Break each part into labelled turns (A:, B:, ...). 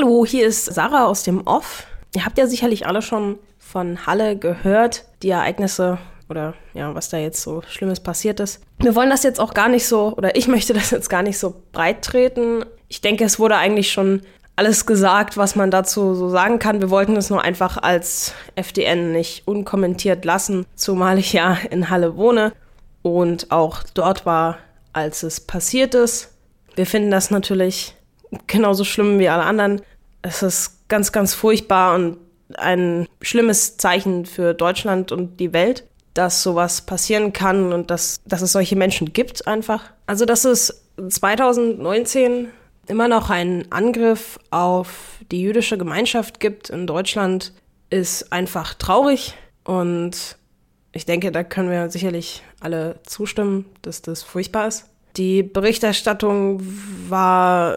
A: Hallo, hier ist Sarah aus dem Off. Ihr habt ja sicherlich alle schon von Halle gehört, die Ereignisse oder ja, was da jetzt so Schlimmes passiert ist. Wir wollen das jetzt auch gar nicht so, oder ich möchte das jetzt gar nicht so breit treten. Ich denke, es wurde eigentlich schon alles gesagt, was man dazu so sagen kann. Wir wollten es nur einfach als FDN nicht unkommentiert lassen, zumal ich ja in Halle wohne und auch dort war, als es passiert ist. Wir finden das natürlich genauso schlimm wie alle anderen. Es ist ganz, ganz furchtbar und ein schlimmes Zeichen für Deutschland und die Welt, dass sowas passieren kann und dass, dass es solche Menschen gibt einfach. Also, dass es 2019 immer noch einen Angriff auf die jüdische Gemeinschaft gibt in Deutschland, ist einfach traurig. Und ich denke, da können wir sicherlich alle zustimmen, dass das furchtbar ist. Die Berichterstattung war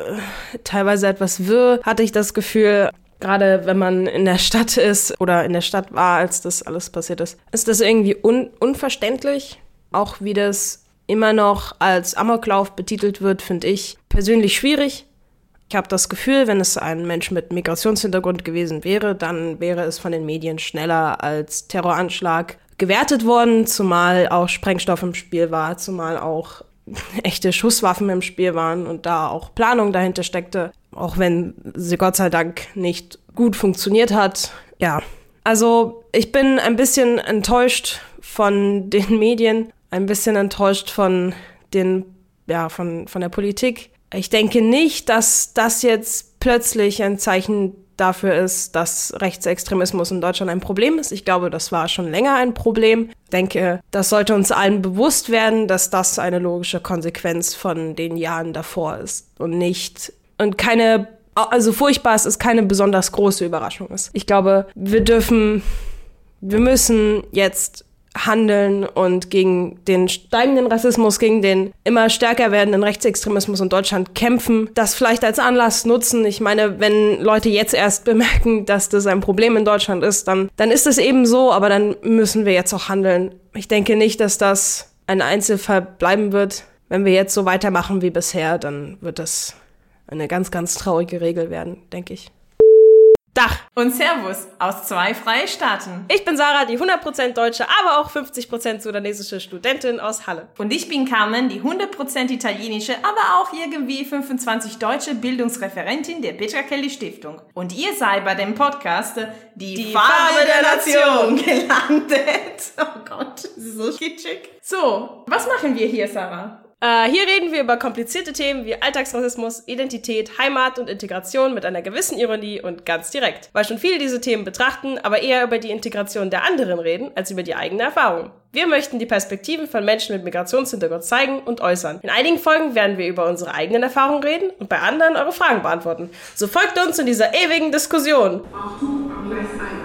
A: teilweise etwas wirr, hatte ich das Gefühl. Gerade wenn man in der Stadt ist oder in der Stadt war, als das alles passiert ist, ist das irgendwie un unverständlich. Auch wie das immer noch als Amoklauf betitelt wird, finde ich persönlich schwierig. Ich habe das Gefühl, wenn es ein Mensch mit Migrationshintergrund gewesen wäre, dann wäre es von den Medien schneller als Terroranschlag gewertet worden, zumal auch Sprengstoff im Spiel war, zumal auch echte Schusswaffen im Spiel waren und da auch Planung dahinter steckte, auch wenn sie Gott sei Dank nicht gut funktioniert hat. Ja, also ich bin ein bisschen enttäuscht von den Medien, ein bisschen enttäuscht von den, ja, von, von der Politik. Ich denke nicht, dass das jetzt plötzlich ein Zeichen dafür ist, dass Rechtsextremismus in Deutschland ein Problem ist. Ich glaube, das war schon länger ein Problem. Ich denke, das sollte uns allen bewusst werden, dass das eine logische Konsequenz von den Jahren davor ist und nicht und keine also furchtbar es ist keine besonders große Überraschung ist. Ich glaube, wir dürfen wir müssen jetzt handeln und gegen den steigenden Rassismus, gegen den immer stärker werdenden Rechtsextremismus in Deutschland kämpfen, das vielleicht als Anlass nutzen. Ich meine, wenn Leute jetzt erst bemerken, dass das ein Problem in Deutschland ist, dann, dann ist es eben so, aber dann müssen wir jetzt auch handeln. Ich denke nicht, dass das ein Einzelfall bleiben wird. Wenn wir jetzt so weitermachen wie bisher, dann wird das eine ganz, ganz traurige Regel werden, denke ich.
B: Dach und Servus aus zwei Freistaaten.
A: Ich bin Sarah, die 100% deutsche, aber auch 50% sudanesische Studentin aus Halle.
B: Und ich bin Carmen, die 100% italienische, aber auch irgendwie 25 deutsche Bildungsreferentin der Petra Kelly Stiftung. Und ihr seid bei dem Podcast Die, die Farbe, Farbe der, Nation gelandet. Oh Gott, das ist so kitschig. So, was machen wir hier, Sarah?
A: Äh, hier reden wir über komplizierte Themen wie Alltagsrassismus, Identität, Heimat und Integration mit einer gewissen Ironie und ganz direkt. Weil schon viele diese Themen betrachten, aber eher über die Integration der anderen reden, als über die eigene Erfahrung. Wir möchten die Perspektiven von Menschen mit Migrationshintergrund zeigen und äußern. In einigen Folgen werden wir über unsere eigenen Erfahrungen reden und bei anderen eure Fragen beantworten. So folgt uns in dieser ewigen Diskussion. Achtung, Abgleis 1.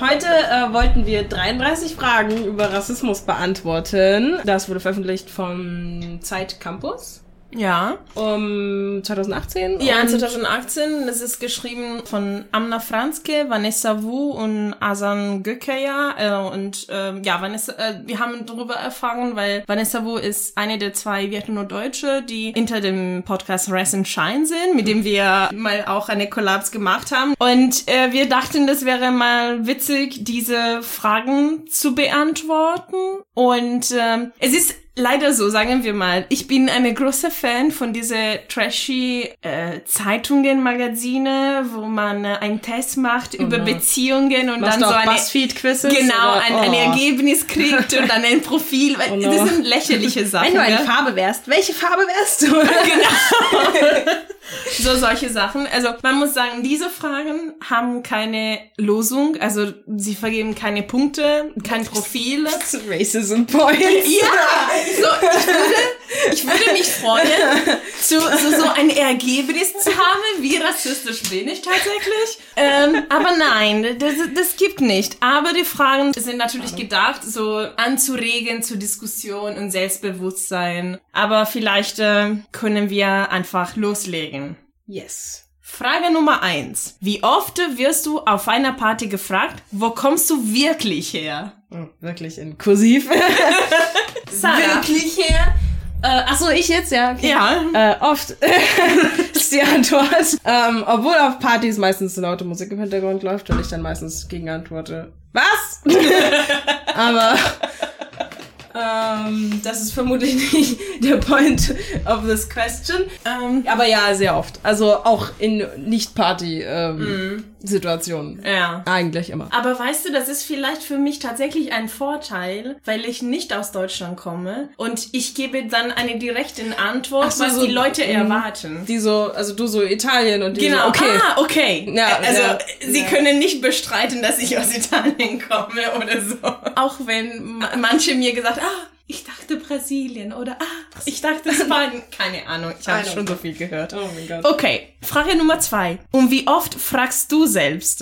A: Heute äh, wollten wir 33 Fragen über Rassismus beantworten. Das wurde veröffentlicht vom Zeit Campus.
B: Ja.
A: Um 2018?
B: Ja, 2018. Das ist geschrieben von Amna Franzke, Vanessa Wu und Asan Gökaya. Äh, und äh, ja, Vanessa, äh, wir haben darüber erfahren, weil Vanessa Wu ist eine der zwei Vietnam-Deutsche, die hinter dem Podcast Res and Shine sind, mit dem wir mal auch eine Kollaps gemacht haben. Und äh, wir dachten, das wäre mal witzig, diese Fragen zu beantworten. Und äh, es ist leider so, sagen wir mal. Ich bin eine große Fan von diese trashy äh, Zeitungen, Magazine, wo man äh, einen Test macht oh über no. Beziehungen und
A: Machst
B: dann so
A: eine Buzzfeed-Quizzes
B: genau ein, oh. ein, Ergebnis kriegt und dann ein Profil. Oh no. Das sind lächerliche Sachen.
A: Wenn du eine? Farbe wärst, welche Farbe wärst du? genau.
B: so solche Sachen. Also man muss sagen, diese Fragen haben keine Losung, also sie vergeben keine Punkte, kein Profil.
A: Racism Points.
B: Ja, so, ich, würde, ich würde mich freuen, zu, so, so ein Ergebnis zu haben. Wie rassistisch bin ich tatsächlich? Ähm, aber nein, das, das gibt nicht. Aber die Fragen sind natürlich gedacht, so anzuregen zur Diskussion und Selbstbewusstsein. Aber vielleicht äh, können wir einfach loslegen.
A: Yes.
B: Frage Nummer eins. Wie oft wirst du auf einer Party gefragt, wo kommst du wirklich her?
A: Oh, wirklich in Kursiv.
B: Sarah.
A: Wirklich her? Äh, ach so, ich jetzt, ja. Okay.
B: Ja.
A: Äh, oft ist die Antwort. Ähm, obwohl auf Partys meistens laute Musik im Hintergrund läuft und ich dann meistens gegen antworte. Was? Aber ähm, das ist vermutlich nicht der Point of this question.
B: Ähm,
A: Aber ja, sehr oft. Also auch in Nicht-Party-Situationen.
B: ja.
A: Eigentlich immer.
B: Aber weißt du, das ist vielleicht für mich tatsächlich ein Vorteil, weil ich nicht aus Deutschland komme und ich gebe dann eine direkte Antwort,
A: so,
B: was
A: so,
B: die Leute
A: mm.
B: erwarten.
A: Die so, also du so Italien und die
B: Genau,
A: so, okay.
B: ah, okay.
A: Ja,
B: also
A: ja,
B: sie
A: ja.
B: können nicht bestreiten, dass ich aus Italien komme oder so. Auch wenn ma- manche mir gesagt, ah, ich dachte Brasilien oder ah, ich dachte Spanien. Keine Ahnung, ich habe schon so viel gehört.
A: Oh mein Gott.
B: Okay, Frage Nummer zwei. Und wie oft fragst du selbst?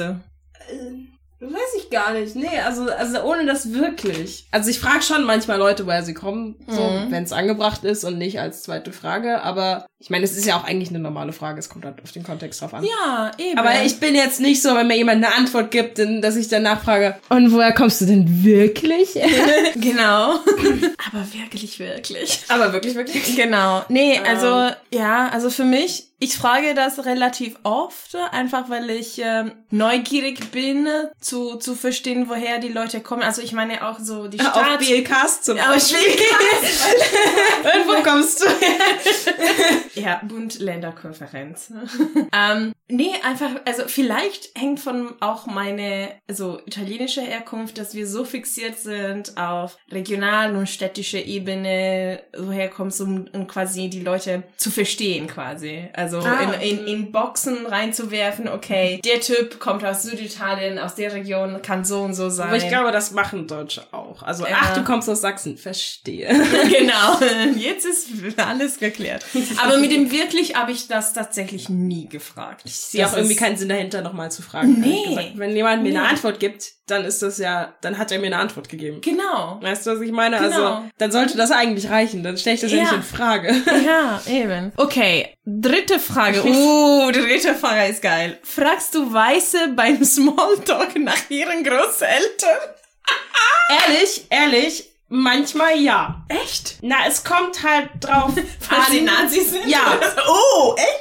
A: Weiß ich gar nicht. Nee, also, also ohne das wirklich. Also ich frage schon manchmal Leute, woher sie kommen, so,
B: Mhm.
A: wenn es angebracht ist und nicht als zweite Frage. Aber ich meine, es ist ja auch eigentlich eine normale Frage. Es kommt halt auf den Kontext drauf an.
B: Ja, eben.
A: Aber ich bin jetzt nicht so, wenn mir jemand eine Antwort gibt, dann- dass ich danach frage, und woher kommst du denn wirklich?
B: Genau. Aber wirklich, wirklich.
A: Aber wirklich, wirklich?
B: Genau. Nee,
A: Ähm.
B: also, ja, also für mich, ich frage das relativ oft, einfach weil ich ähm, neugierig bin, zu, zu verstehen, woher die Leute kommen. Also ich meine auch so die
A: Auf
B: Stadt.
A: BLKs zum
B: Auf
A: Beispiel. Und wo kommst du her?
B: Ja, Bund-Länder-Konferenz. ähm, nee, einfach, also vielleicht hängt von auch meine, also italienische Herkunft, dass wir so fixiert sind auf regional und städtische Ebene, woher kommst du, um, um quasi die Leute zu verstehen quasi. Also
A: Ah.
B: in, in, in Boxen reinzuwerfen, okay, der Typ kommt aus Süditalien, aus der Region, kann so und so sein.
A: Aber ich glaube, das machen Deutsche auch. Also,
B: Ja.
A: ach, du kommst aus Sachsen. Verstehe.
B: genau, jetzt ist alles geklärt. Aber mit dem wirklich habe ich das tatsächlich nie gefragt.
A: Ich sehe auch irgendwie keinen Sinn dahinter, nochmal zu fragen.
B: Nee.
A: Wenn jemand mir
B: Nee.
A: eine Antwort gibt, dann ist das ja, dann hat er mir eine Antwort gegeben.
B: Genau.
A: Weißt du, was ich meine?
B: Genau.
A: Also, dann sollte das eigentlich reichen. Dann stelle ich das ja,
B: Ja.
A: nicht in Frage.
B: Ja, eben. Okay, dritte Frage. Uh, die dritte Frage ist geil. Fragst du Weiße beim Smalltalk nach ihren Großeltern?
A: ehrlich, ehrlich, manchmal ja.
B: Echt?
A: Na, es kommt halt drauf
B: Weil sie
A: an.
B: Nazis sind?
A: Ja.
B: Oh, echt?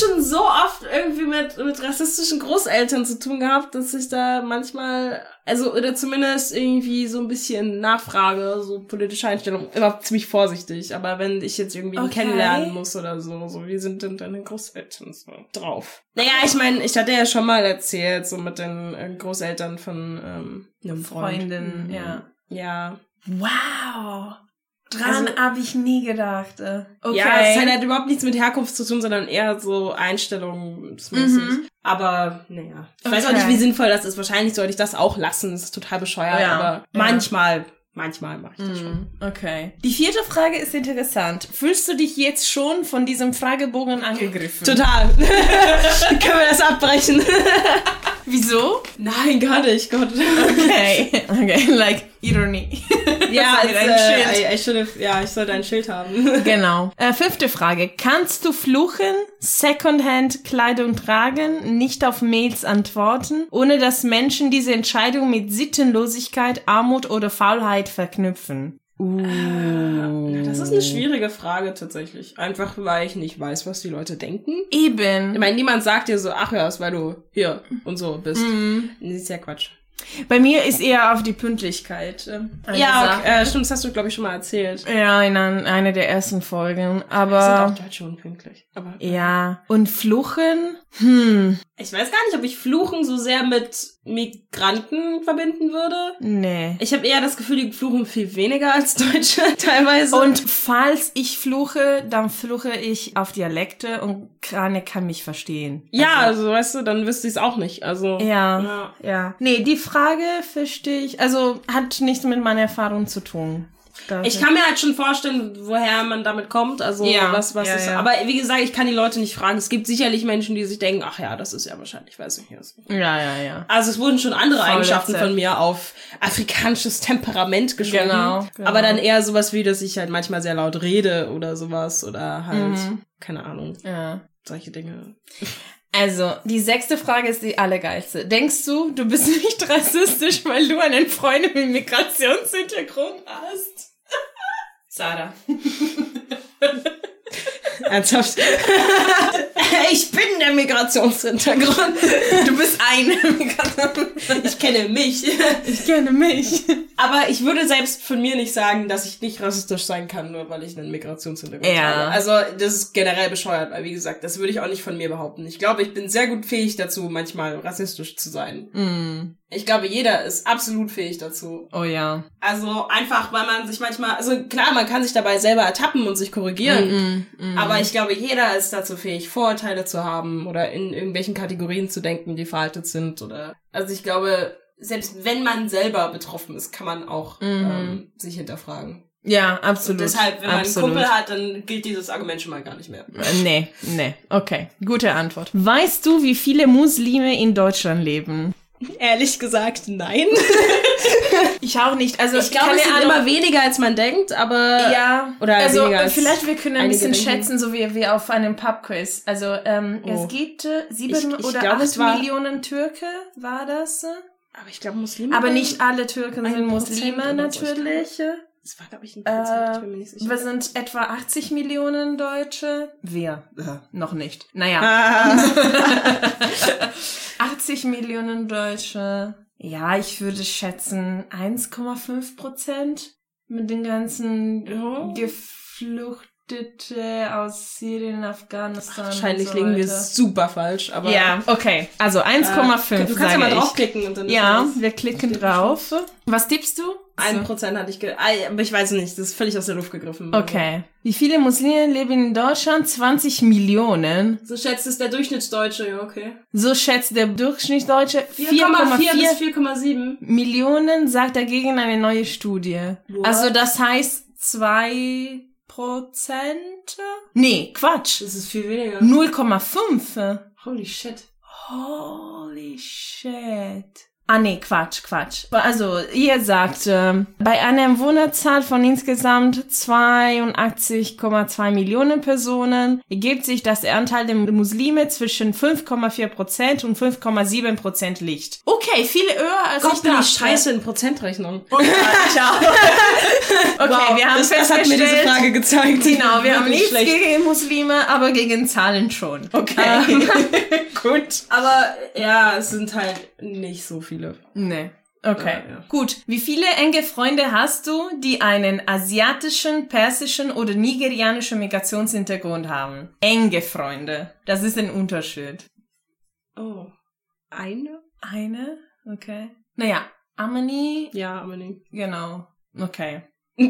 A: Ich habe jetzt schon so oft irgendwie mit, mit rassistischen Großeltern zu tun gehabt, dass ich da manchmal, also, oder zumindest irgendwie so ein bisschen nachfrage, so politische Einstellung, immer ziemlich vorsichtig. Aber wenn ich jetzt irgendwie ihn
B: Okay.
A: kennenlernen muss oder so, so, wie sind denn deine Großeltern so drauf? Naja, ich meine, ich hatte ja schon mal erzählt, so mit den äh, Großeltern von ähm, einem Freund.
B: Freundin,
A: Mhm.
B: ja.
A: Ja.
B: Wow. Dran
A: Also-
B: habe ich nie gedacht. äh. Okay.
A: Ja, es hat halt überhaupt nichts mit Herkunft zu tun, sondern eher so einstellungsmäßig.
B: Mhm.
A: Aber, naja. Ich weiß auch
B: Okay.
A: nicht, wie sinnvoll das ist. Wahrscheinlich sollte ich das auch lassen. Das ist total bescheuert,
B: Ja.
A: aber
B: Ja.
A: manchmal, manchmal mache ich das schon.
B: Mhm, Okay. Die vierte Frage ist interessant. Fühlst du dich jetzt schon von diesem Fragebogen angegriffen?
A: Total. Können wir das abbrechen?
B: Wieso?
A: Nein, gar nicht, Gott.
B: Okay. Okay, like Ironie.
A: ja,
B: ein
A: äh. I, I ja, ich sollte ein Schild haben.
B: Genau. Äh, fünfte Frage. Kannst du fluchen, Secondhand-Kleidung tragen, nicht auf Mails antworten, ohne dass Menschen diese Entscheidung mit Sittenlosigkeit, Armut oder Faulheit verknüpfen? Uh.
A: Das ist eine schwierige Frage tatsächlich. Einfach, weil ich nicht weiß, was die Leute denken. Ich
B: Eben.
A: meine, niemand sagt dir so, ach ja, ist, weil du hier und so bist.
B: Mhm.
A: Das ist ja Quatsch.
B: Bei mir ist eher auf die Pünktlichkeit. Äh,
A: Ja, okay, äh, stimmt, das hast du, glaube ich, schon mal erzählt.
B: Ja, in ein, einer der ersten Folgen.
A: Wir sind
B: Aber
A: auch Deutsche unpünktlich. Aber
B: ja. Und Fluchen? Hm.
A: ich weiß gar nicht, ob ich Fluchen so sehr mit Migranten verbinden würde.
B: Nee.
A: Ich habe eher das Gefühl, die fluchen viel weniger als Deutsche teilweise.
B: Und falls ich fluche, dann fluche ich auf Dialekte und keiner kann mich verstehen.
A: ja, also weißt du, dann wüsste ich es auch nicht. Also
B: Ja,
A: Ja.
B: ja. Nee, die Frage verstehe ich, also hat nichts mit meiner Erfahrung zu tun. Da-
A: Ich kann mir halt schon vorstellen, woher man damit kommt. Also
B: Ja,
A: was, was
B: ja,
A: ist.
B: ja.
A: Aber wie gesagt, ich kann die Leute nicht fragen. Es gibt sicherlich Menschen, die sich denken, ach ja, das ist ja wahrscheinlich, weiß ich nicht.
B: Ja, ja, ja.
A: Also es wurden schon andere
B: Faulheit.
A: Eigenschaften von mir auf afrikanisches Temperament geschrieben.
B: Genau, genau.
A: Aber dann eher sowas wie, dass ich halt manchmal sehr laut rede oder sowas oder halt,
B: Mhm.
A: keine Ahnung.
B: Ja.
A: solche Dinge.
B: Also, die sechste Frage ist die allergeilste. Denkst du, du bist nicht rassistisch, weil du einen Freund mit Migrationshintergrund hast? Sarah.
A: Ernsthaft? ich bin der Migrationshintergrund.
B: Du bist Migrationshintergrund.
A: Ich kenne mich.
B: Ich kenne mich.
A: Aber ich würde selbst von mir nicht sagen, dass ich nicht rassistisch sein kann, nur weil ich einen Migrationshintergrund
B: Ja.
A: habe. Also das ist generell bescheuert, weil wie gesagt, das würde ich auch nicht von mir behaupten. Ich glaube, ich bin sehr gut fähig dazu, manchmal rassistisch zu sein.
B: Mm.
A: Ich glaube, jeder ist absolut fähig dazu.
B: Oh ja.
A: Also einfach, weil man sich manchmal, also klar, man kann sich dabei selber ertappen und sich korrigieren.
B: Mm, mm.
A: Aber ich glaube, jeder ist dazu fähig, Vorurteile zu haben oder in irgendwelchen Kategorien zu denken, die veraltet sind oder. Also ich glaube, selbst wenn man selber betroffen ist, kann man auch ähm, sich hinterfragen.
B: Ja, absolut.
A: Deshalb, wenn man
B: absolut.
A: einen Kumpel hat, dann gilt dieses Argument schon mal gar nicht mehr.
B: Äh, Nee, nee. Okay, gute Antwort. Weißt du, wie viele Muslime in Deutschland leben?
A: Ehrlich gesagt, nein.
B: Ich auch nicht. Also
A: Ich glaube, es sind immer weniger, als man denkt, aber
B: Ja,
A: Oder
B: also vielleicht wir können ein bisschen
A: denken.
B: schätzen, so wie, wie auf einem Pubquiz. Also ähm,
A: Oh.
B: es gibt äh, sieben
A: Ich- ich
B: oder
A: glaube,
B: acht
A: war-
B: Millionen Türke, war das?
A: aber ich glaube, Muslime.
B: Aber nicht alle Türken sind Muslime
A: oder so, ich. Das war, glaube ich, ein ich
B: Äh,
A: bin mir nicht sicher.
B: wir sind etwa 80 Millionen Deutsche. Wir. Äh, noch nicht. Naja.
A: Ah.
B: 80 Millionen Deutsche. Ja, ich würde schätzen 1,5 Prozent mit den ganzen
A: Ja.
B: Geflüchtete aus Syrien, Afghanistan.
A: Wahrscheinlich
B: und so
A: liegen wir super falsch, aber.
B: Ja, okay. Also 1,5.
A: Äh, du kannst
B: sage
A: ja mal draufklicken und dann.
B: Ja, wir klicken drauf. Was tippst du?
A: Ein Prozent hatte ich ge aber ich weiß nicht, das ist völlig aus der Luft gegriffen.
B: Okay. Wie viele Muslime leben in Deutschland? 20 Millionen.
A: So schätzt es der Durchschnittsdeutsche, ja, okay.
B: So schätzt der Durchschnittsdeutsche
A: 4,4 bis
B: 4,4
A: 4,7.
B: Millionen, sagt dagegen eine neue Studie.
A: What?
B: Also das heißt zwei Prozent? Nee, Quatsch.
A: Das ist viel weniger.
B: 0,5.
A: Holy shit.
B: Holy shit. Ah nee, Quatsch, Quatsch. Also ihr sagt, ähm, bei einer Einwohnerzahl von insgesamt 82,2 Millionen Personen ergibt sich, dass der Anteil der Muslime zwischen 5,4 Prozent und 5,7 Prozent liegt. Okay, viel höher als
A: Gott,
B: ich
A: bin
B: dachte.
A: ich scheiße in Prozentrechnung.
B: Ciao. Okay, wir haben
A: das, das hat mir diese Frage gezeigt.
B: Genau, wir haben nichts
A: schlecht.
B: gegen Muslime, aber gegen Zahlen schon. Okay. Gut.
A: Aber ja, es sind halt nicht so viele.
B: Nee. Okay.
A: Ja, ja.
B: Gut. Wie viele enge Freunde hast du, die einen asiatischen, persischen oder nigerianischen Migrationshintergrund haben? Enge Freunde. Das ist ein Unterschied.
A: Oh. Eine?
B: Eine? Okay. Naja, Amani,
A: Ja, nicht.
B: genau. Okay.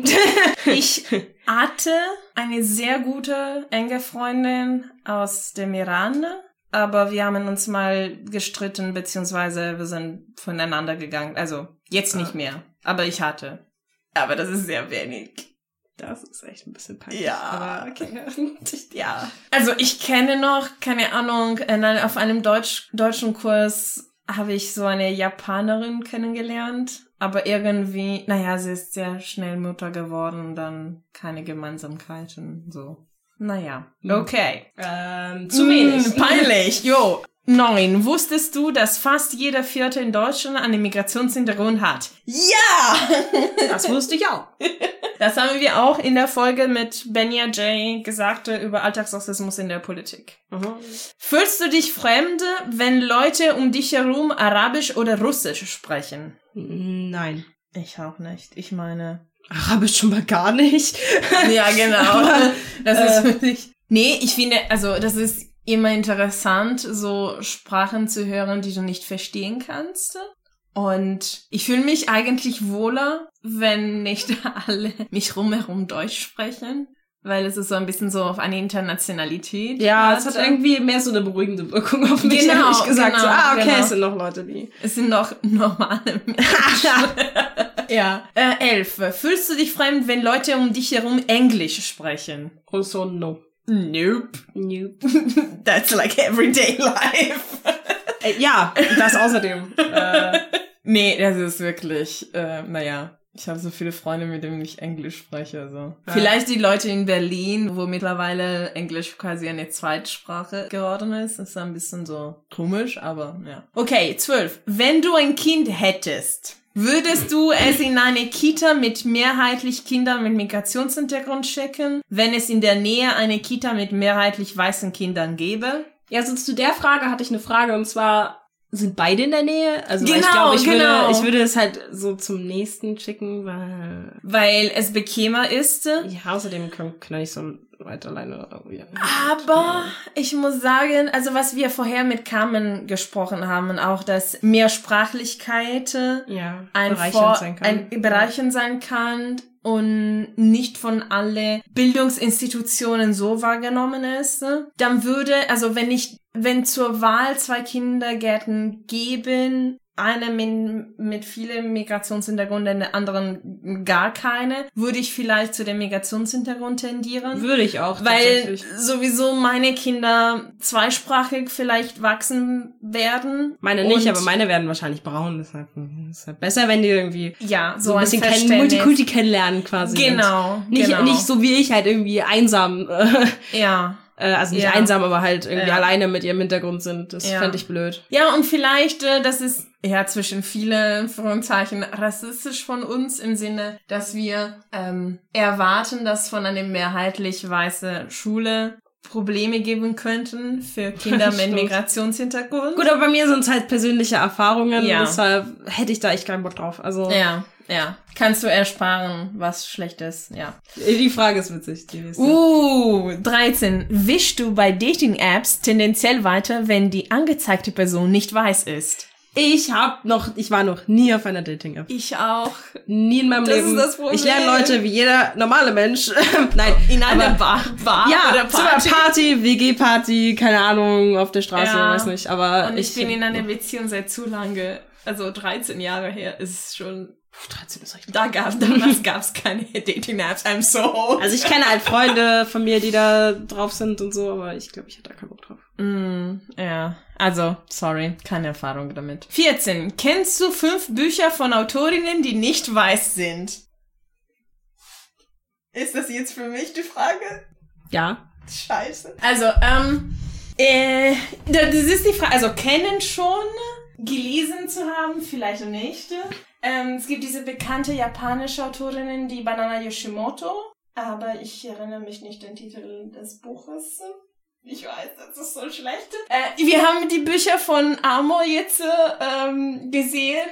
B: Ich hatte eine sehr gute enge Freundin aus dem Iran, aber wir haben uns mal gestritten, beziehungsweise wir sind voneinander gegangen. Also jetzt nicht
A: Ah.
B: mehr, aber ich hatte. Aber das ist sehr wenig.
A: Das ist echt ein bisschen peinlich.
B: Ja.
A: Okay.
B: Ja. Also ich kenne noch, keine Ahnung, einem, auf einem Deutsch, deutschen Kurs habe ich so eine Japanerin kennengelernt, aber irgendwie, naja, sie ist sehr schnell Mutter geworden, dann keine Gemeinsamkeiten, so. Naja, okay.
A: ähm, zu wenig.
B: Mm, peinlich, jo. Neun. Wusstest du, dass fast jeder Vierte in Deutschland einen Migrationshintergrund hat? Ja!
A: Das wusste ich auch.
B: Das haben wir auch in der Folge mit Benya J. gesagt äh, über Alltagsrassismus in der Politik. Fühlst du dich fremd, wenn Leute um dich herum Arabisch oder Russisch sprechen?
A: Nein.
B: Ich auch nicht. Ich meine.
A: Arabisch schon mal gar nicht.
B: Ja, genau.
A: Aber,
B: das
A: äh,
B: ist wirklich. Nee, ich finde, also das ist immer interessant, so Sprachen zu hören, die du nicht verstehen kannst. Und ich fühle mich eigentlich wohler, wenn nicht alle mich rumherum Deutsch sprechen, weil es ist so ein bisschen so auf eine Internationalität.
A: Ja, es hat irgendwie mehr so eine beruhigende Wirkung auf mich,
B: Genau,
A: ehrlich gesagt. so,
B: genau,
A: ah, okay,
B: genau.
A: es sind noch Leute, die...
B: Es sind noch normale Menschen. ja. Äh, elf. Fühlst du dich fremd, wenn Leute um dich herum Englisch sprechen?
A: Also, no.
B: Nope.
A: Nope.
B: That's like everyday life.
A: Äh, ja, das außerdem. äh,
B: Nee, das ist wirklich, äh, naja. Ich habe so viele Freunde, mit denen ich Englisch spreche. So. Ja. Vielleicht die Leute in Berlin, wo mittlerweile Englisch quasi eine Zweitsprache geworden ist. Das ist ein bisschen so komisch, aber ja. Okay, zwölf. Wenn du ein Kind hättest, Würdest du es in eine Kita mit mehrheitlich Kindern mit Migrationshintergrund schicken, wenn es in der Nähe eine Kita mit mehrheitlich weißen Kindern gäbe?
A: Ja, also zu der Frage hatte ich eine Frage und zwar, sind beide in der Nähe? Also genau, ich glaube, ich genau. würde, ich würde es halt so zum nächsten schicken, weil
B: weil es bequemer ist.
A: Ja, außerdem kann, kann ich so weit alleine.
B: Ja. Aber ich muss sagen, also was wir vorher mit Carmen gesprochen haben, auch dass Mehrsprachlichkeit
A: ja,
B: ein, Vor sein kann. ein Bereichen sein kann und nicht von alle Bildungsinstitutionen so wahrgenommen ist, dann würde, also wenn ich, wenn zur Wahl zwei Kindergärten geben, eine mit, mit vielen Migrationshintergründen, den anderen gar keine, würde ich vielleicht zu dem Migrationshintergrund tendieren.
A: Würde ich auch.
B: Weil sowieso meine Kinder zweisprachig vielleicht wachsen werden.
A: Meine nicht, aber meine werden wahrscheinlich braun. Deshalb ist halt besser, wenn die irgendwie
B: ja,
A: so, so ein bisschen kennen, Multikulti kennenlernen quasi.
B: Genau.
A: Nicht,
B: genau.
A: nicht so wie ich halt irgendwie einsam.
B: ja.
A: Äh, also nicht ja. einsam, aber halt irgendwie ja. alleine mit ihrem Hintergrund sind. Das ja. fände ich blöd.
B: Ja, und vielleicht, äh, das ist ja zwischen viele Führungszeichen rassistisch von uns im Sinne, dass wir ähm, erwarten, dass von einer mehrheitlich weiße Schule Probleme geben könnten für Kinder mit Migrationshintergrund.
A: Gut, aber bei mir sind es halt persönliche Erfahrungen, ja. deshalb hätte ich da echt keinen Bock drauf. Also
B: ja. Ja, kannst du ersparen, was schlecht ist, ja.
A: Die Frage ist witzig. Die
B: uh, 13. Wischst du bei Dating-Apps tendenziell weiter, wenn die angezeigte Person nicht weiß ist?
A: Ich hab noch, ich war noch nie auf einer Dating-App.
B: Ich auch.
A: Nie in meinem das Leben. Ist das Problem. Ich lerne Leute wie jeder normale Mensch. Nein.
B: In einer Bar,
A: Bar ja, oder Party. Party, WG-Party, keine Ahnung, auf der Straße, ja. weiß nicht. Aber
B: Und ich, ich bin in einer Beziehung seit zu lange, also 13 Jahre her, ist schon
A: 13 ist richtig.
B: Da gab, damals gab es keine Dating-Apps, I'm so old.
A: Also ich kenne halt Freunde von mir, die da drauf sind und so, aber ich glaube, ich hätte da keinen Bock drauf.
B: Mm, ja, also, sorry, keine Erfahrung damit. 14. Kennst du fünf Bücher von Autorinnen, die nicht weiß sind? Ist das jetzt für mich die Frage?
A: Ja.
B: Scheiße. Also, ähm, äh, das ist die Frage, also kennen schon, gelesen zu haben, vielleicht nicht. Ähm, es gibt diese bekannte japanische Autorin, die Banana Yoshimoto, aber ich erinnere mich nicht den Titel des Buches. Ich weiß, das ist so schlecht. Äh, wir haben die Bücher von Amor jetzt ähm, gesehen.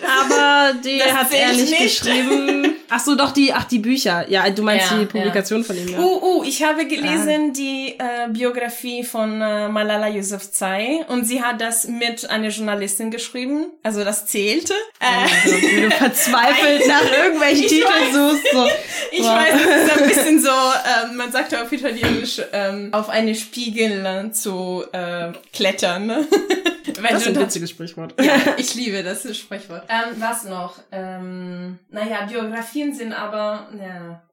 A: Aber die hat er nicht, nicht geschrieben. Ach so, doch die, ach die Bücher. Ja, du meinst ja, die Publikation ja. von ihm. Ja.
B: Uh, uh, ich habe gelesen ah. die äh, Biografie von äh, Malala Yousafzai und sie hat das mit einer Journalistin geschrieben. Also das zählte.
A: Äh, also, wie du verzweifelt nach irgendwelchen Titeln suchst. So.
B: Ich wow. weiß, es ist ein bisschen so, äh, man sagt ja auf Italienisch, ähm, auf eine Spiegel zu äh, klettern. Ne?
A: das ist ein witziges Sprichwort.
B: Ja, ich liebe das Sprichwort. Ähm, was noch? Ähm, naja, Biografien sind aber, ja,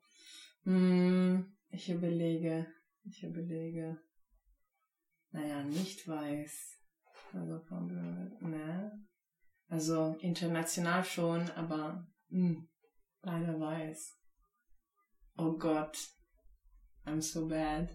B: hm, ich überlege, ich überlege. Naja, nicht weiß. Also, ne? Also international schon, aber hm, leider weiß. Oh Gott. I'm so bad.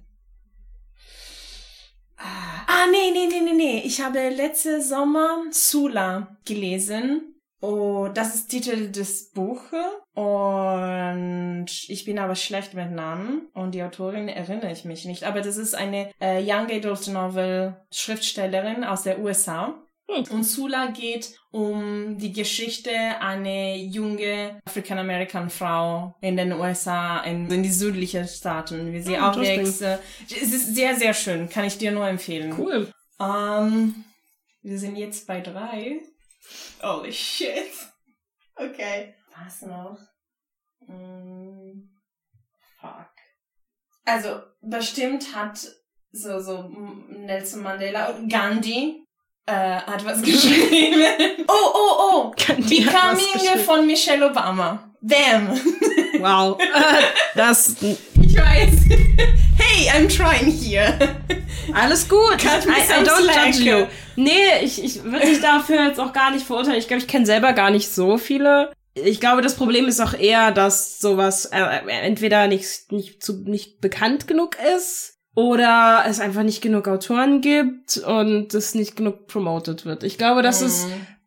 B: Ah, nee, nee, nee, nee, nee. Ich habe letzte Sommer Sula gelesen. Oh, das ist Titel des Buches. Und ich bin aber schlecht mit Namen. Und die Autorin erinnere ich mich nicht. Aber das ist eine äh, Young Adult Novel Schriftstellerin aus der USA. Hm. Und Sula geht um die Geschichte einer junge African-American Frau in den USA, in, in die südlichen Staaten, wie sie oh, aufwächst. Es ist sehr, sehr schön, kann ich dir nur empfehlen.
A: Cool.
B: Um, ähm, wir sind jetzt bei drei. Holy shit. Okay. Was noch? Mm, fuck. Also, bestimmt hat so, so Nelson Mandela und Gandhi äh, hat was geschrieben. oh, oh, oh. Die Becoming von Michelle Obama. Damn.
A: Wow. Das.
B: Ich weiß. Hey, I'm trying here.
A: Alles gut. I, I don't judge you. Nee, ich, ich würde dich dafür jetzt auch gar nicht verurteilen. Ich glaube, ich kenne selber gar nicht so viele ich glaube, das Problem ist auch eher, dass sowas äh, entweder nicht, nicht, zu, nicht bekannt genug ist oder es einfach nicht genug Autoren gibt und es nicht genug promoted wird. Ich glaube, das mhm. ist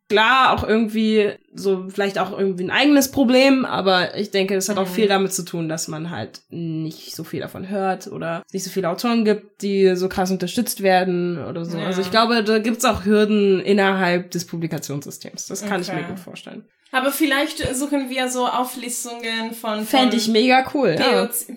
A: klar auch irgendwie so vielleicht auch irgendwie ein eigenes Problem, aber ich denke, das hat auch viel mhm. damit zu tun, dass man halt nicht so viel davon hört oder nicht so viele Autoren gibt, die so krass unterstützt werden oder so. Ja. Also ich glaube, da gibt's auch Hürden innerhalb des Publikationssystems. Das kann okay. ich mir gut vorstellen.
B: Aber vielleicht suchen wir so Auflistungen von,
A: Fände ich mega cool.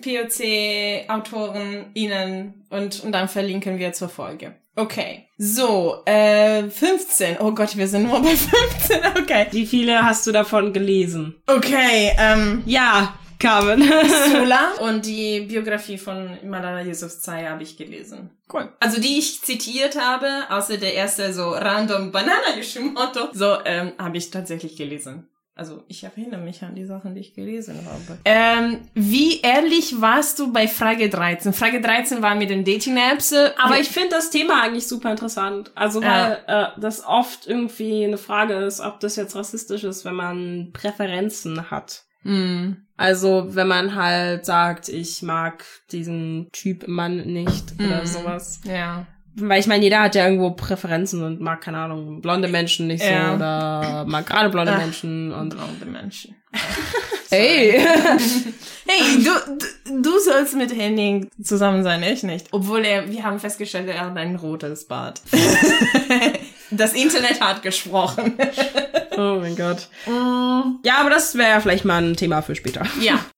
B: POC-Autoren ihnen und, und dann verlinken wir zur Folge. Okay. So, äh, 15. Oh Gott, wir sind nur bei 15. Okay.
A: Wie viele hast du davon gelesen?
B: Okay, ähm.
A: Ja, Carmen.
B: Sula und die Biografie von Malala Yousafzai habe ich gelesen. Cool. Also die ich zitiert habe, außer der erste so random Banana Yoshimoto, so ähm, habe ich tatsächlich gelesen. Also ich erinnere mich an die Sachen, die ich gelesen habe. Ähm, wie ehrlich warst du bei Frage 13? Frage 13 war mit den Dating-Apps.
A: Äh, Aber ich finde das Thema eigentlich super interessant. Also weil ja. äh, das oft irgendwie eine Frage ist, ob das jetzt rassistisch ist, wenn man Präferenzen hat. Mm. Also wenn man halt sagt, ich mag diesen Typ Mann nicht mm. oder sowas.
B: Ja.
A: Weil ich meine, jeder hat ja irgendwo Präferenzen und mag, keine Ahnung, blonde Menschen nicht so ja. oder mag gerade blonde Ach, Menschen und.
B: Blonde Menschen.
A: hey!
B: hey, du, du sollst mit Henning zusammen sein, ich nicht. Obwohl er, wir haben festgestellt, er hat ein rotes Bart. das Internet hat gesprochen.
A: oh mein Gott. Mm. Ja, aber das wäre ja vielleicht mal ein Thema für später.
B: Ja.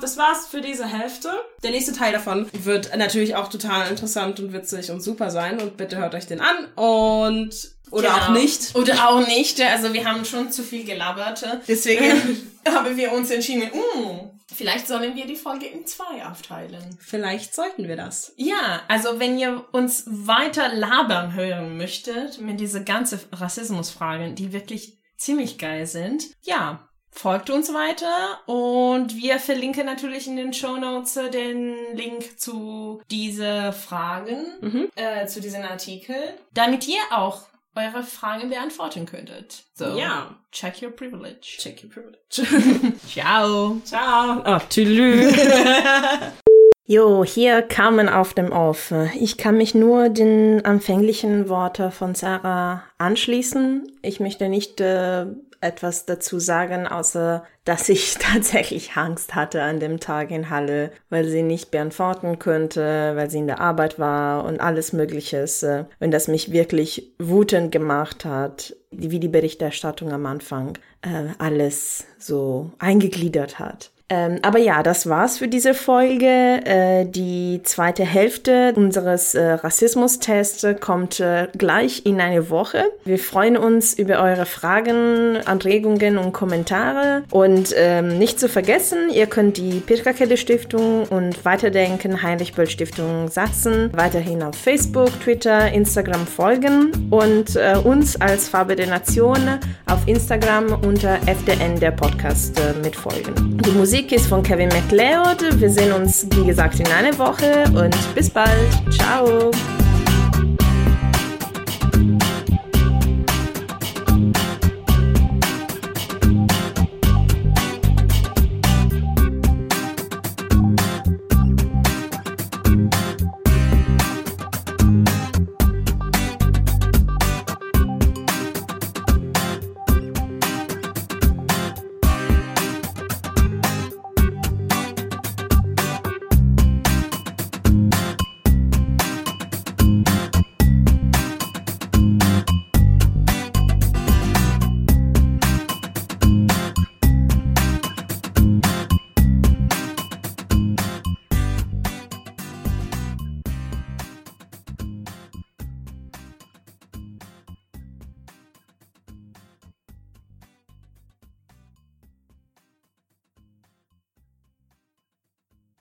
A: Das war's für diese Hälfte. Der nächste Teil davon wird natürlich auch total interessant und witzig und super sein. Und bitte hört euch den an. Und oder genau. auch nicht.
B: Oder auch nicht. Also wir haben schon zu viel gelabert. Deswegen haben wir uns entschieden, mm, vielleicht sollen wir die Folge in zwei aufteilen.
A: Vielleicht sollten wir das.
B: Ja, also wenn ihr uns weiter labern hören möchtet mit diese ganze Rassismusfragen, die wirklich ziemlich geil sind, ja, folgt uns weiter und wir verlinken natürlich in den Show Notes den Link zu diese Fragen, mhm. äh, zu diesen Artikeln, damit ihr auch eure Fragen beantworten könntet.
A: So, ja.
B: Check your privilege.
A: Check your privilege.
B: Ciao.
A: Ciao. Oh, tschüss.
C: Jo, hier Carmen auf dem Off. Ich kann mich nur den anfänglichen Worten von Sarah anschließen. Ich möchte nicht äh, etwas dazu sagen, außer dass ich tatsächlich Angst hatte an dem Tag in Halle, weil sie nicht beantworten könnte, weil sie in der Arbeit war und alles Mögliches. Äh, und das mich wirklich wütend gemacht hat, wie die Berichterstattung am Anfang äh, alles so eingegliedert hat. Ähm, aber ja, das war's für diese Folge. Äh, die zweite Hälfte unseres äh, Rassismustests kommt äh, gleich in eine Woche. Wir freuen uns über eure Fragen, Anregungen und Kommentare. Und ähm, nicht zu vergessen, ihr könnt die Pirkakelle Stiftung und Weiterdenken Heinrich Böll Stiftung Sachsen weiterhin auf Facebook, Twitter, Instagram folgen und äh, uns als Farbe der Nation auf Instagram unter FDN der Podcast äh, mitfolgen. Die Musik Musik ist von Kevin MacLeod. Wir sehen uns, wie gesagt, in einer Woche und bis bald. Ciao.